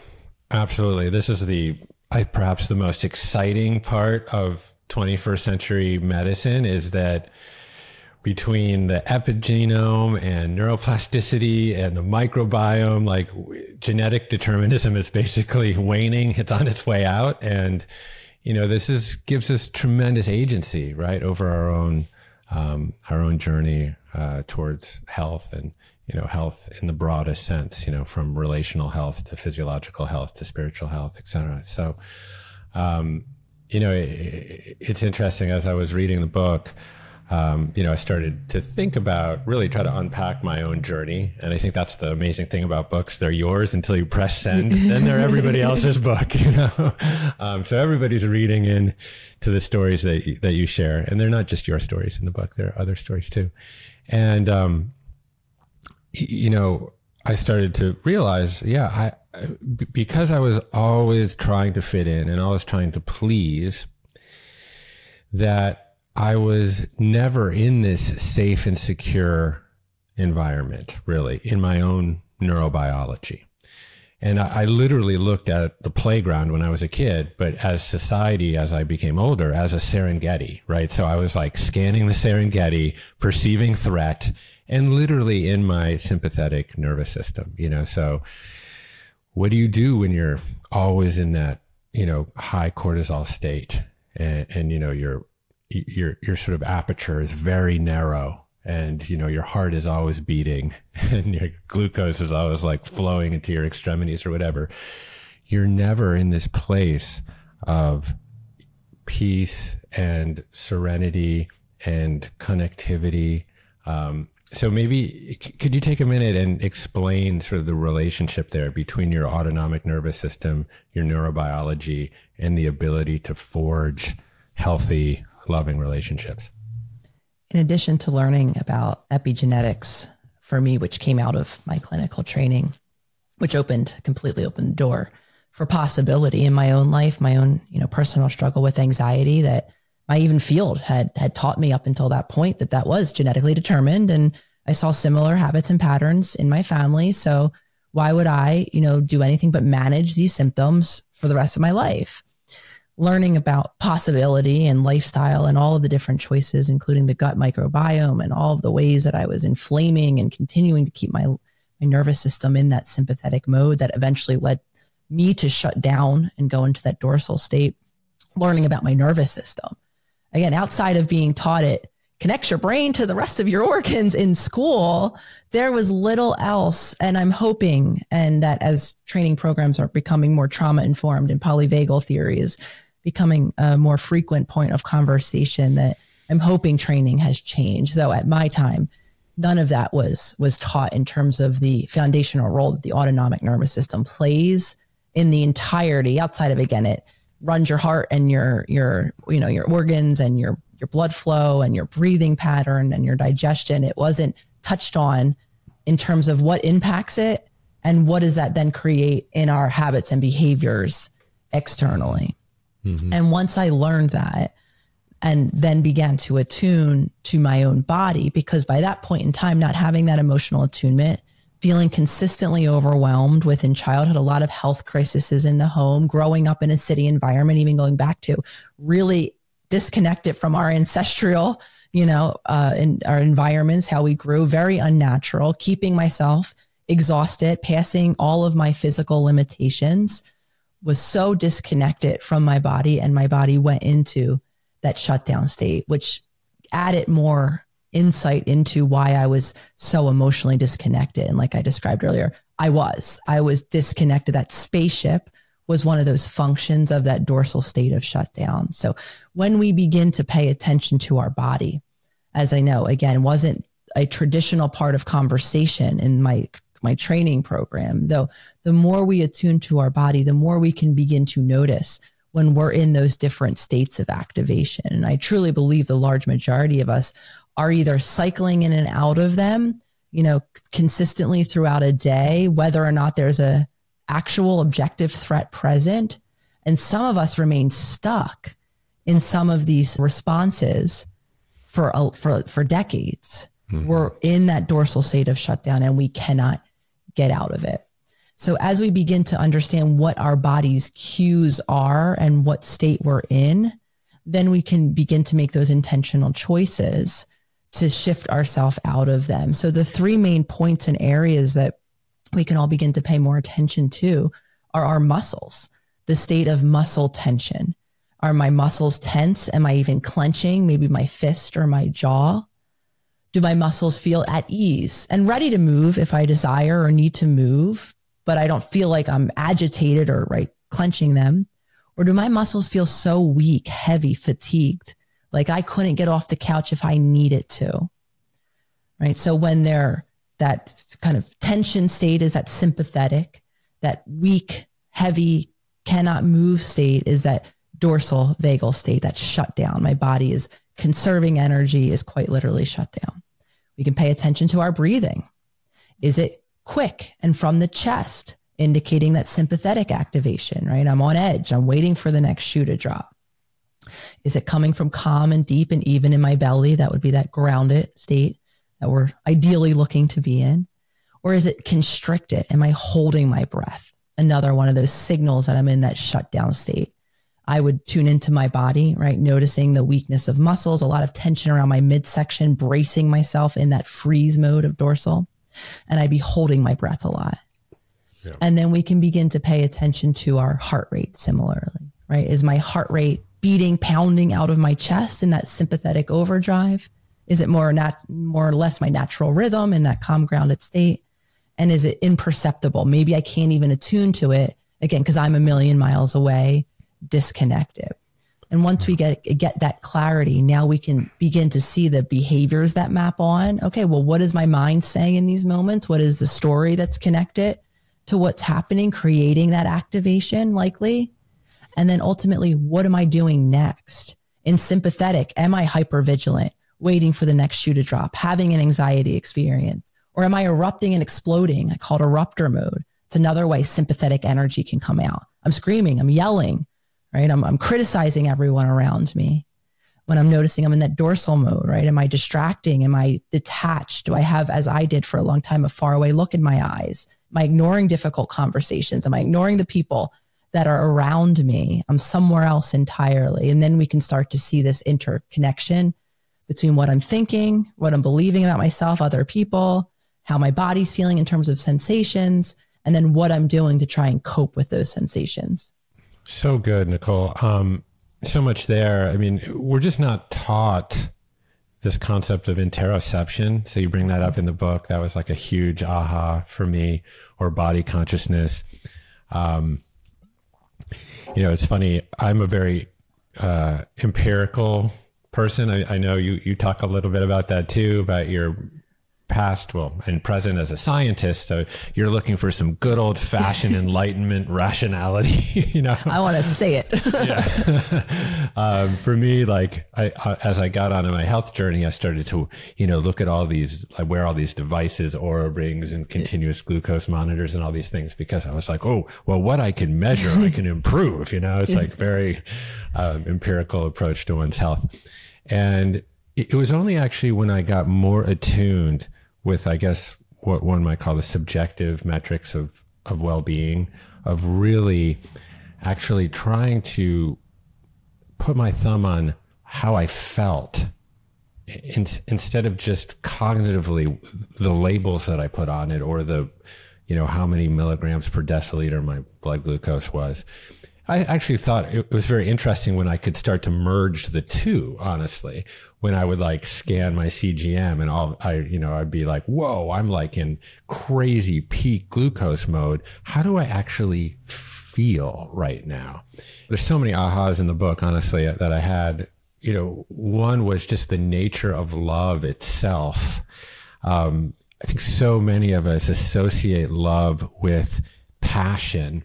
absolutely. This is the I, perhaps the most exciting part of 21st century medicine is that between the epigenome and neuroplasticity and the microbiome, like genetic determinism is basically waning. It's on its way out. And, you know, this is gives us tremendous agency, right, over our own um, our own journey uh, towards health and you know, health in the broadest sense, you know, from relational health to physiological health to spiritual health, et cetera. So, um, you know, it, it's interesting as I was reading the book, um, you know, I started to think about really try to unpack my own journey. And I think that's the amazing thing about books. They're yours until you press send, then they're everybody else's book, you know? Um, so everybody's reading in to the stories that, you, that you share. And they're not just your stories in the book. There are other stories too. And, um, you know, I started to realize, yeah, I, because I was always trying to fit in and always trying to please, that I was never in this safe and secure environment, really, in my own neurobiology. And I, I, literally looked at the playground when I was a kid, but as society, as I became older, as a Serengeti, right? So I was like scanning the Serengeti, perceiving threat, and literally in my sympathetic nervous system, you know? So what do you do when you're always in that, you know, high cortisol state and, and you know, you're your your sort of aperture is very narrow and you know your heart is always beating and your glucose is always like flowing into your extremities or whatever. You're never in this place of peace and serenity and connectivity. Um, so maybe could you take a minute and explain sort of the relationship there between your autonomic nervous system your neurobiology and the ability to forge healthy loving relationships. In addition to learning about epigenetics for me, which came out of my clinical training, which opened completely opened the door for possibility in my own life, my own, you know, personal struggle with anxiety that my even field had had taught me up until that point that that was genetically determined and I saw similar habits and patterns in my family. So why would I, you know, do anything but manage these symptoms for the rest of my life? Learning about possibility and lifestyle and all of the different choices, including the gut microbiome and all of the ways that I was inflaming and continuing to keep my, my nervous system in that sympathetic mode that eventually led me to shut down and go into that dorsal state, learning about my nervous system. Again, outside of being taught it connects your brain to the rest of your organs in school, there was little else. And I'm hoping, and that as training programs are becoming more trauma informed and polyvagal theories, becoming a more frequent point of conversation that I'm hoping training has changed. So at my time, none of that was was taught in terms of the foundational role that the autonomic nervous system plays in the entirety outside of again it runs your heart and your your you know your organs and your your blood flow and your breathing pattern and your digestion it wasn't touched on in terms of what impacts it and what does that then create in our habits and behaviors externally Mm-hmm. And once I learned that and then began to attune to my own body, because by that point in time, not having that emotional attunement, feeling consistently overwhelmed within childhood, a lot of health crises in the home, growing up in a city environment, even going back to really disconnected from our ancestral, you know, uh, in our environments, how we grew, very unnatural, keeping myself exhausted, passing all of my physical limitations was so disconnected from my body and my body went into that shutdown state, which added more insight into why I was so emotionally disconnected. And like I described earlier, I was, I was disconnected. That spaceship was one of those functions of that dorsal state of shutdown. So when we begin to pay attention to our body, as I know, again, wasn't a traditional part of conversation in my my training program, though, the more we attune to our body, the more we can begin to notice when we're in those different states of activation. And I truly believe the large majority of us are either cycling in and out of them, you know, consistently throughout a day, whether or not there's a actual objective threat present. And some of us remain stuck in some of these responses for, for, for decades. Mm-hmm. We're in that dorsal state of shutdown and we cannot get out of it. So as we begin to understand what our body's cues are and what state we're in, then we can begin to make those intentional choices to shift ourselves out of them. So the three main points and areas that we can all begin to pay more attention to are our muscles, the state of muscle tension. Are my muscles tense? Am I even clenching maybe my fist or my jaw? Do my muscles feel at ease and ready to move if I desire or need to move, but I don't feel like I'm agitated or right clenching them? Or do my muscles feel so weak, heavy, fatigued, like I couldn't get off the couch if I needed to? Right. So when they're that kind of tension state is that sympathetic, that weak, heavy, cannot move state is that dorsal vagal state, that shut down. My body is conserving energy, is quite literally shut down. We can pay attention to our breathing. Is it quick and from the chest, indicating that sympathetic activation, right? I'm on edge. I'm waiting for the next shoe to drop. Is it coming from calm and deep and even in my belly? That would be that grounded state that we're ideally looking to be in. Or is it constricted? Am I holding my breath? Another one of those signals that I'm in that shutdown state. I would tune into my body, right? Noticing the weakness of muscles, a lot of tension around my midsection, bracing myself in that freeze mode of dorsal. And I'd be holding my breath a lot. Yeah. And then we can begin to pay attention to our heart rate similarly, right? Is my heart rate beating, pounding out of my chest in that sympathetic overdrive? Is it more nat- more or less my natural rhythm in that calm grounded state? And is it imperceptible? Maybe I can't even attune to it again because I'm a million miles away disconnected. And once we get get that clarity, now we can begin to see the behaviors that map on. Okay, well, what is my mind saying in these moments? What is the story that's connected to what's happening, creating that activation likely? And then ultimately, what am I doing next? In sympathetic, am I hyper vigilant, waiting for the next shoe to drop, having an anxiety experience? Or am I erupting and exploding? I call it eruptor mode. It's another way sympathetic energy can come out. I'm screaming, I'm yelling, right? I'm, I'm criticizing everyone around me. When I'm noticing I'm in that dorsal mode, right? Am I distracting? Am I detached? Do I have, as I did for a long time, a faraway look in my eyes? Am I ignoring difficult conversations? Am I ignoring the people that are around me? I'm somewhere else entirely. And then we can start to see this interconnection between what I'm thinking, what I'm believing about myself, other people, how my body's feeling in terms of sensations, and then what I'm doing to try and cope with those sensations. So good, Nicole. Um, so much there. I mean, we're just not taught this concept of interoception. So you bring that up in the book. That was like a huge aha for me, or body consciousness. Um, you know, it's funny. I'm a very uh, empirical person. I, I, know you you talk a little bit about that too, about your past, well, and present as a scientist. So you're looking for some good old fashioned enlightenment rationality, you know? I want to say it. yeah. um, for me, like I, uh, as I got onto my health journey, I started to, you know, look at all these, I wear all these devices, Oura rings and continuous glucose monitors and all these things because I was like, oh, well, what I can measure, I can improve, you know, it's like very um, empirical approach to one's health. And it was only actually when I got more attuned with, I guess, what one might call the subjective metrics of, of well being, of really actually trying to put my thumb on how I felt in, instead of just cognitively the labels that I put on it or the, you know, how many milligrams per deciliter my blood glucose was. I actually thought it was very interesting when I could start to merge the two, honestly, when I would like scan my CGM and all, I, you know, I'd be like, whoa, I'm like in crazy peak glucose mode. How do I actually feel right now? There's so many ahas in the book, honestly, that I had. You know, one was just the nature of love itself. Um, I think so many of us associate love with passion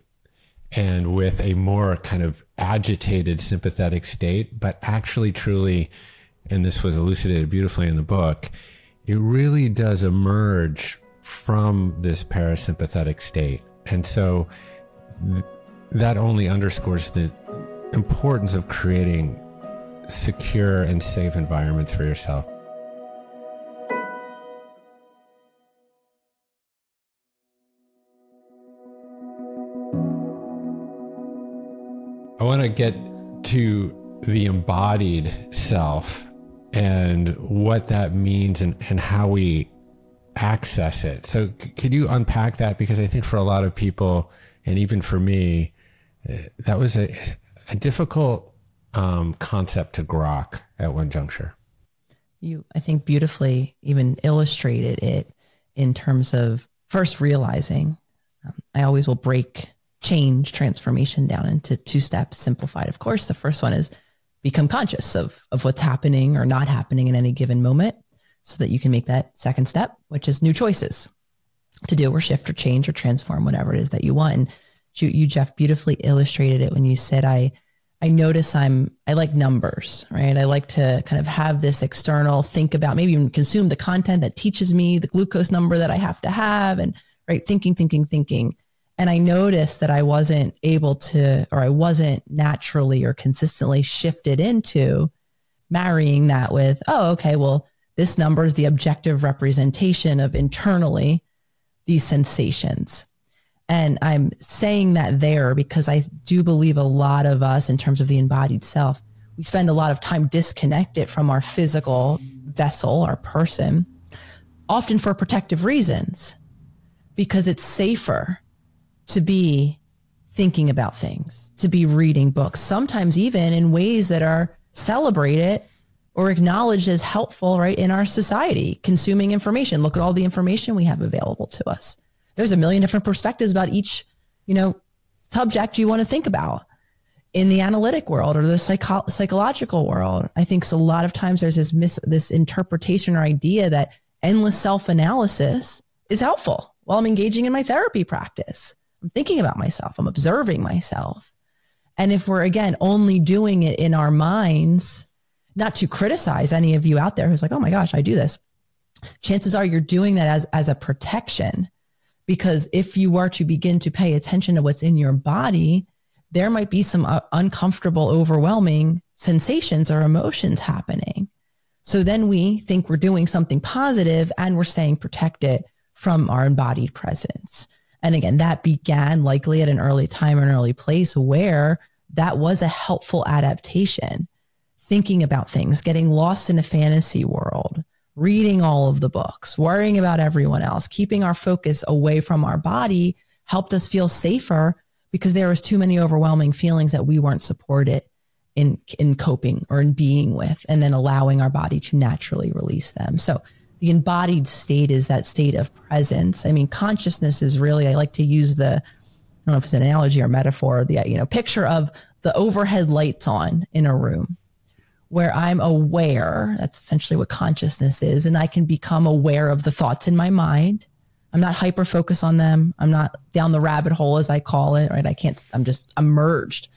and with a more kind of agitated sympathetic state, but actually truly, and this was elucidated beautifully in the book, it really does emerge from this parasympathetic state. And so th- that only underscores the importance of creating secure and safe environments for yourself. I want to get to the embodied self and what that means and, and how we access it. So, c- could you unpack that? Because I think for a lot of people, and even for me, uh, that was a, a difficult um, concept to grok at one juncture. You, I think, beautifully even illustrated it in terms of first realizing. Um, I always will break change, transformation down into two steps, simplified. Of course, the first one is become conscious of, of what's happening or not happening in any given moment so that you can make that second step, which is new choices to do or shift or change or transform whatever it is that you want. And you, you Jeff, beautifully illustrated it when you said, I, I notice I'm, I like numbers, right? I like to kind of have this external think about, maybe even consume the content that teaches me the glucose number that I have to have and right, thinking, thinking, thinking. And I noticed that I wasn't able to, or I wasn't naturally or consistently shifted into marrying that with, oh, okay, well, this number is the objective representation of internally these sensations. And I'm saying that there because I do believe a lot of us, in terms of the embodied self, we spend a lot of time disconnected from our physical vessel, our person, often for protective reasons, because it's safer to be thinking about things, to be reading books, sometimes even in ways that are celebrated or acknowledged as helpful, right, in our society, consuming information. Look at all the information we have available to us. There's a million different perspectives about each, you know, subject you want to think about in the analytic world or the psycho- psychological world. I think a lot of times there's this mis- this interpretation or idea that endless self-analysis is helpful while I'm engaging in my therapy practice. I'm thinking about myself. I'm observing myself. And if we're again only doing it in our minds, not to criticize any of you out there who's like, oh my gosh, I do this. Chances are you're doing that as, as a protection. Because if you were to begin to pay attention to what's in your body, there might be some uh, uncomfortable, overwhelming sensations or emotions happening. So then we think we're doing something positive and we're saying protect it from our embodied presence. And again, that began likely at an early time or an early place where that was a helpful adaptation thinking about things, getting lost in a fantasy world, reading all of the books, worrying about everyone else, keeping our focus away from our body helped us feel safer because there was too many overwhelming feelings that we weren't supported in in coping or in being with and then allowing our body to naturally release them. So the embodied state is that state of presence. I mean, consciousness is really I like to use the I don't know if it's an analogy or metaphor, the you know, picture of the overhead lights on in a room where I'm aware. That's essentially what consciousness is. And I can become aware of the thoughts in my mind. I'm not hyper focused on them. I'm not down the rabbit hole, as I call it, right? I can't, I'm just emerged.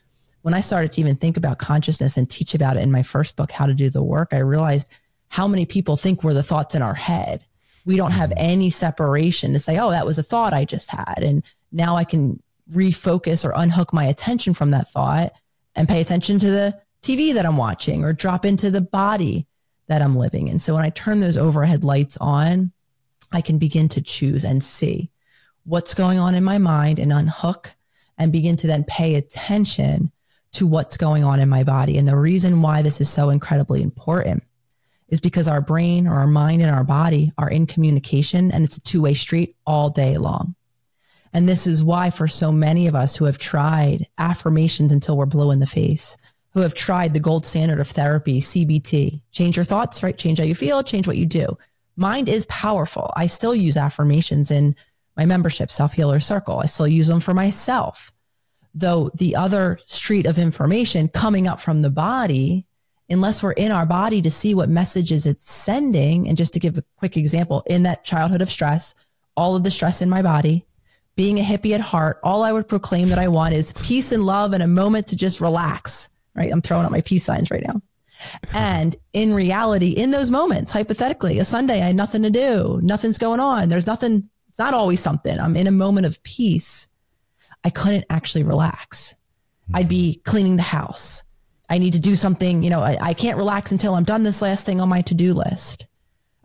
When I started to even think about consciousness and teach about it in my first book, How to Do the Work, I realized how many people think we're the thoughts in our head. We don't have mm-hmm. any separation to say, oh, that was a thought I just had. And now I can refocus or unhook my attention from that thought and pay attention to the TV that I'm watching or drop into the body that I'm living in. So when I turn those overhead lights on, I can begin to choose and see what's going on in my mind and unhook and begin to then pay attention to what's going on in my body. And the reason why this is so incredibly important is because our brain or our mind and our body are in communication and it's a two way street all day long. And this is why, for so many of us who have tried affirmations until we're blue in the face, who have tried the gold standard of therapy, CBT. Change your thoughts, right? Change how you feel, change what you do. Mind is powerful. I still use affirmations in my membership, Self Healer Circle. I still use them for myself. Though the other street of information coming up from the body, unless we're in our body to see what messages it's sending, and just to give a quick example, in that childhood of stress, all of the stress in my body, being a hippie at heart, all I would proclaim that I want is peace and love and a moment to just relax right? I'm throwing out my peace signs right now. And in reality, in those moments, hypothetically, a Sunday, I had nothing to do, nothing's going on. There's nothing, it's not always something. I'm in a moment of peace. I couldn't actually relax. I'd hmm. be cleaning the house. I need to do something, you know, I, I can't relax until I'm done this last thing on my to do list.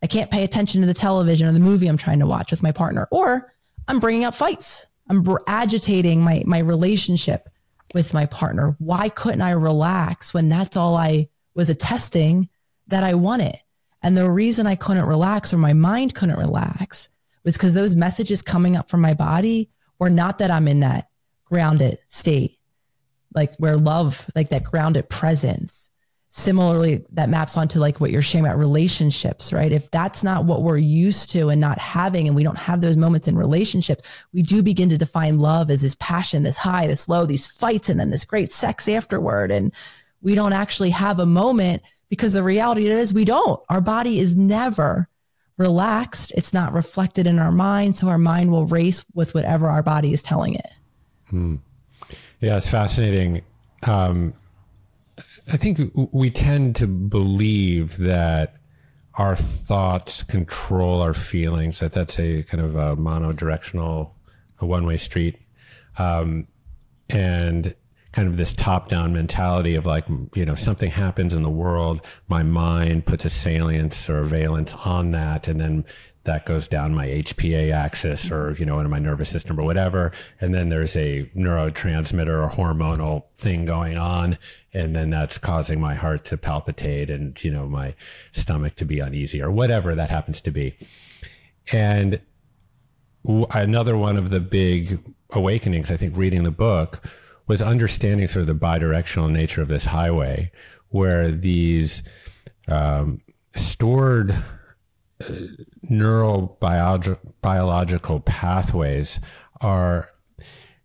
I can't pay attention to the television or the movie I'm trying to watch with my partner, or I'm bringing up fights. I'm agitating my, my relationship with my partner. Why couldn't I relax when that's all I was attesting that I wanted? And the reason I couldn't relax or my mind couldn't relax was because those messages coming up from my body were not that I'm in that grounded state, like where love, like that grounded presence. similarly that maps onto like what you're sharing about relationships right? If that's not what we're used to and not having and we don't have those moments in relationships we do begin to define love as this passion this high this low these fights and then this great sex afterward. And we don't actually have a moment because the reality is we don't. Our body is never relaxed. It's not reflected in our mind. So our mind will race with whatever our body is telling it. Hmm. Yeah it's fascinating um, I think we tend to believe that our thoughts control our feelings, that that's a kind of a monodirectional, a one way street. Um, and kind of this top down mentality of like, you know, something happens in the world, my mind puts a salience or a valence on that, and then that goes down my HPA axis or, you know, into my nervous system or whatever. And then there's a neurotransmitter or hormonal thing going on. And then that's causing my heart to palpitate and, you know, my stomach to be uneasy or whatever that happens to be. And another one of the big awakenings, I think, reading the book was understanding sort of the bidirectional nature of this highway where these um, stored neurobiological pathways are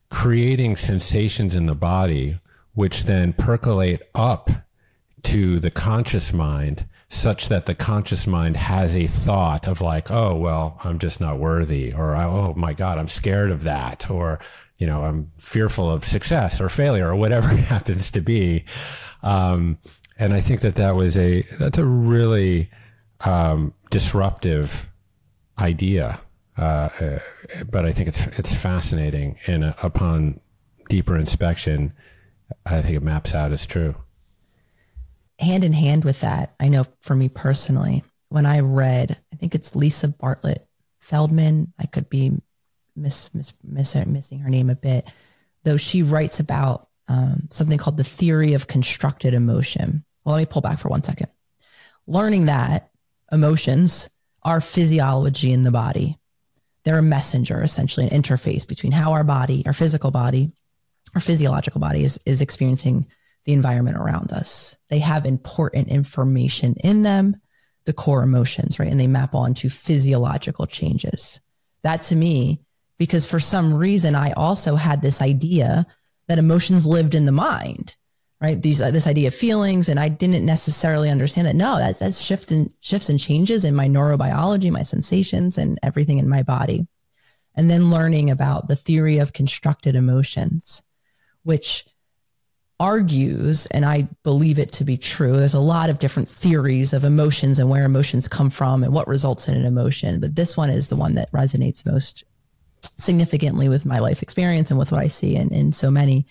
creating sensations in the body, which then percolate up to the conscious mind, such that the conscious mind has a thought of like, oh, well, I'm just not worthy, or oh my God, I'm scared of that, or you know, I'm fearful of success or failure or whatever it happens to be. Um, and I think that that was a that's a really um, disruptive idea, uh, uh, but I think it's it's fascinating, and uh, upon deeper inspection, I think it maps out as true. Hand in hand with that, I know for me personally, when I read, I think it's Lisa Bartlett Feldman. I could be miss, miss, miss missing her name a bit, though she writes about um, something called the theory of constructed emotion. Well, let me pull back for one second. Learning that emotions are physiology in the body. They're a messenger, essentially, an interface between how our body, our physical body, our physiological body is, is experiencing the environment around us. They have important information in them, the core emotions, right? And they map onto physiological changes. That to me, because for some reason, I also had this idea that emotions lived in the mind right? These uh, this idea of feelings, and I didn't necessarily understand that. No, that's that's and shifts and changes in my neurobiology, my sensations, and everything in my body. And then learning about the theory of constructed emotions, which argues, and I believe it to be true. There's a lot of different theories of emotions and where emotions come from and what results in an emotion, but this one is the one that resonates most significantly with my life experience and with what I see in, in so many.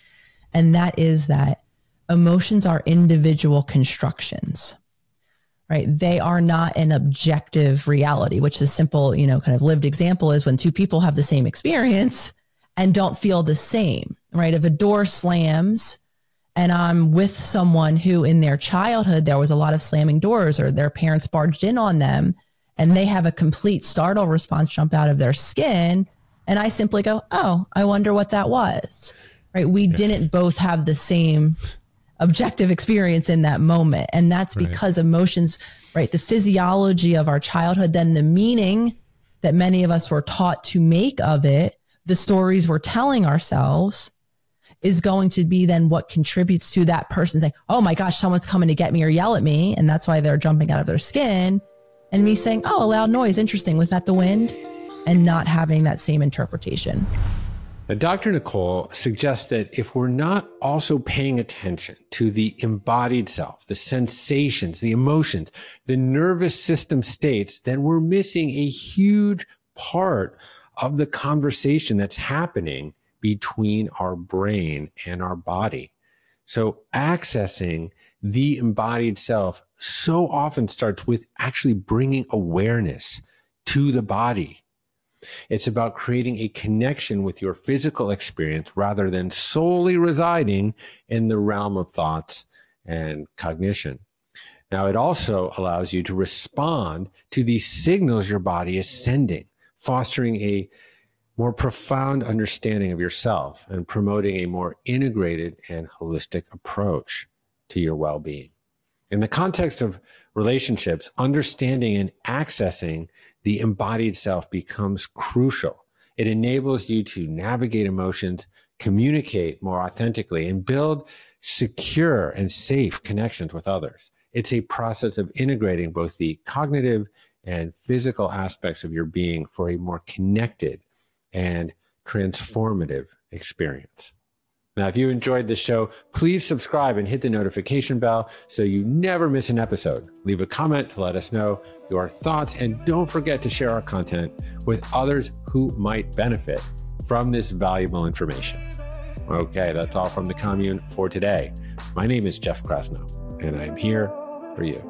And that is that emotions are individual constructions right? They are not an objective reality which the simple you know kind of lived example is when two people have the same experience and don't feel the same right? If a door slams and i'm with someone who in their childhood there was a lot of slamming doors or their parents barged in on them and they have a complete startle response jump out of their skin and i simply go oh i wonder what that was. Right? We didn't both have the same objective experience in that moment. And that's because emotions, right? The physiology of our childhood, then the meaning that many of us were taught to make of it, the stories we're telling ourselves is going to be then what contributes to that person saying, Oh my gosh, someone's coming to get me or yell at me. And that's why they're jumping out of their skin. And me saying, Oh, a loud noise. Interesting. Was that the wind? And not having that same interpretation. Now, Dr. Nicole suggests that if we're not also paying attention to the embodied self, the sensations, the emotions, the nervous system states, then we're missing a huge part of the conversation that's happening between our brain and our body. So accessing the embodied self so often starts with actually bringing awareness to the body it's about creating a connection with your physical experience rather than solely residing in the realm of thoughts and cognition. Now, it also allows you to respond to the signals your body is sending, fostering a more profound understanding of yourself and promoting a more integrated and holistic approach to your well being. In the context of relationships, understanding and accessing the embodied self becomes crucial. It enables you to navigate emotions, communicate more authentically, and build secure and safe connections with others. It's a process of integrating both the cognitive and physical aspects of your being for a more connected and transformative experience. Now, if you enjoyed this show, please subscribe and hit the notification bell so you never miss an episode. Leave a comment to let us know your thoughts, and don't forget to share our content with others who might benefit from this valuable information. Okay, that's all from the commune for today. My name is Jeff Krasno, and I'm here for you.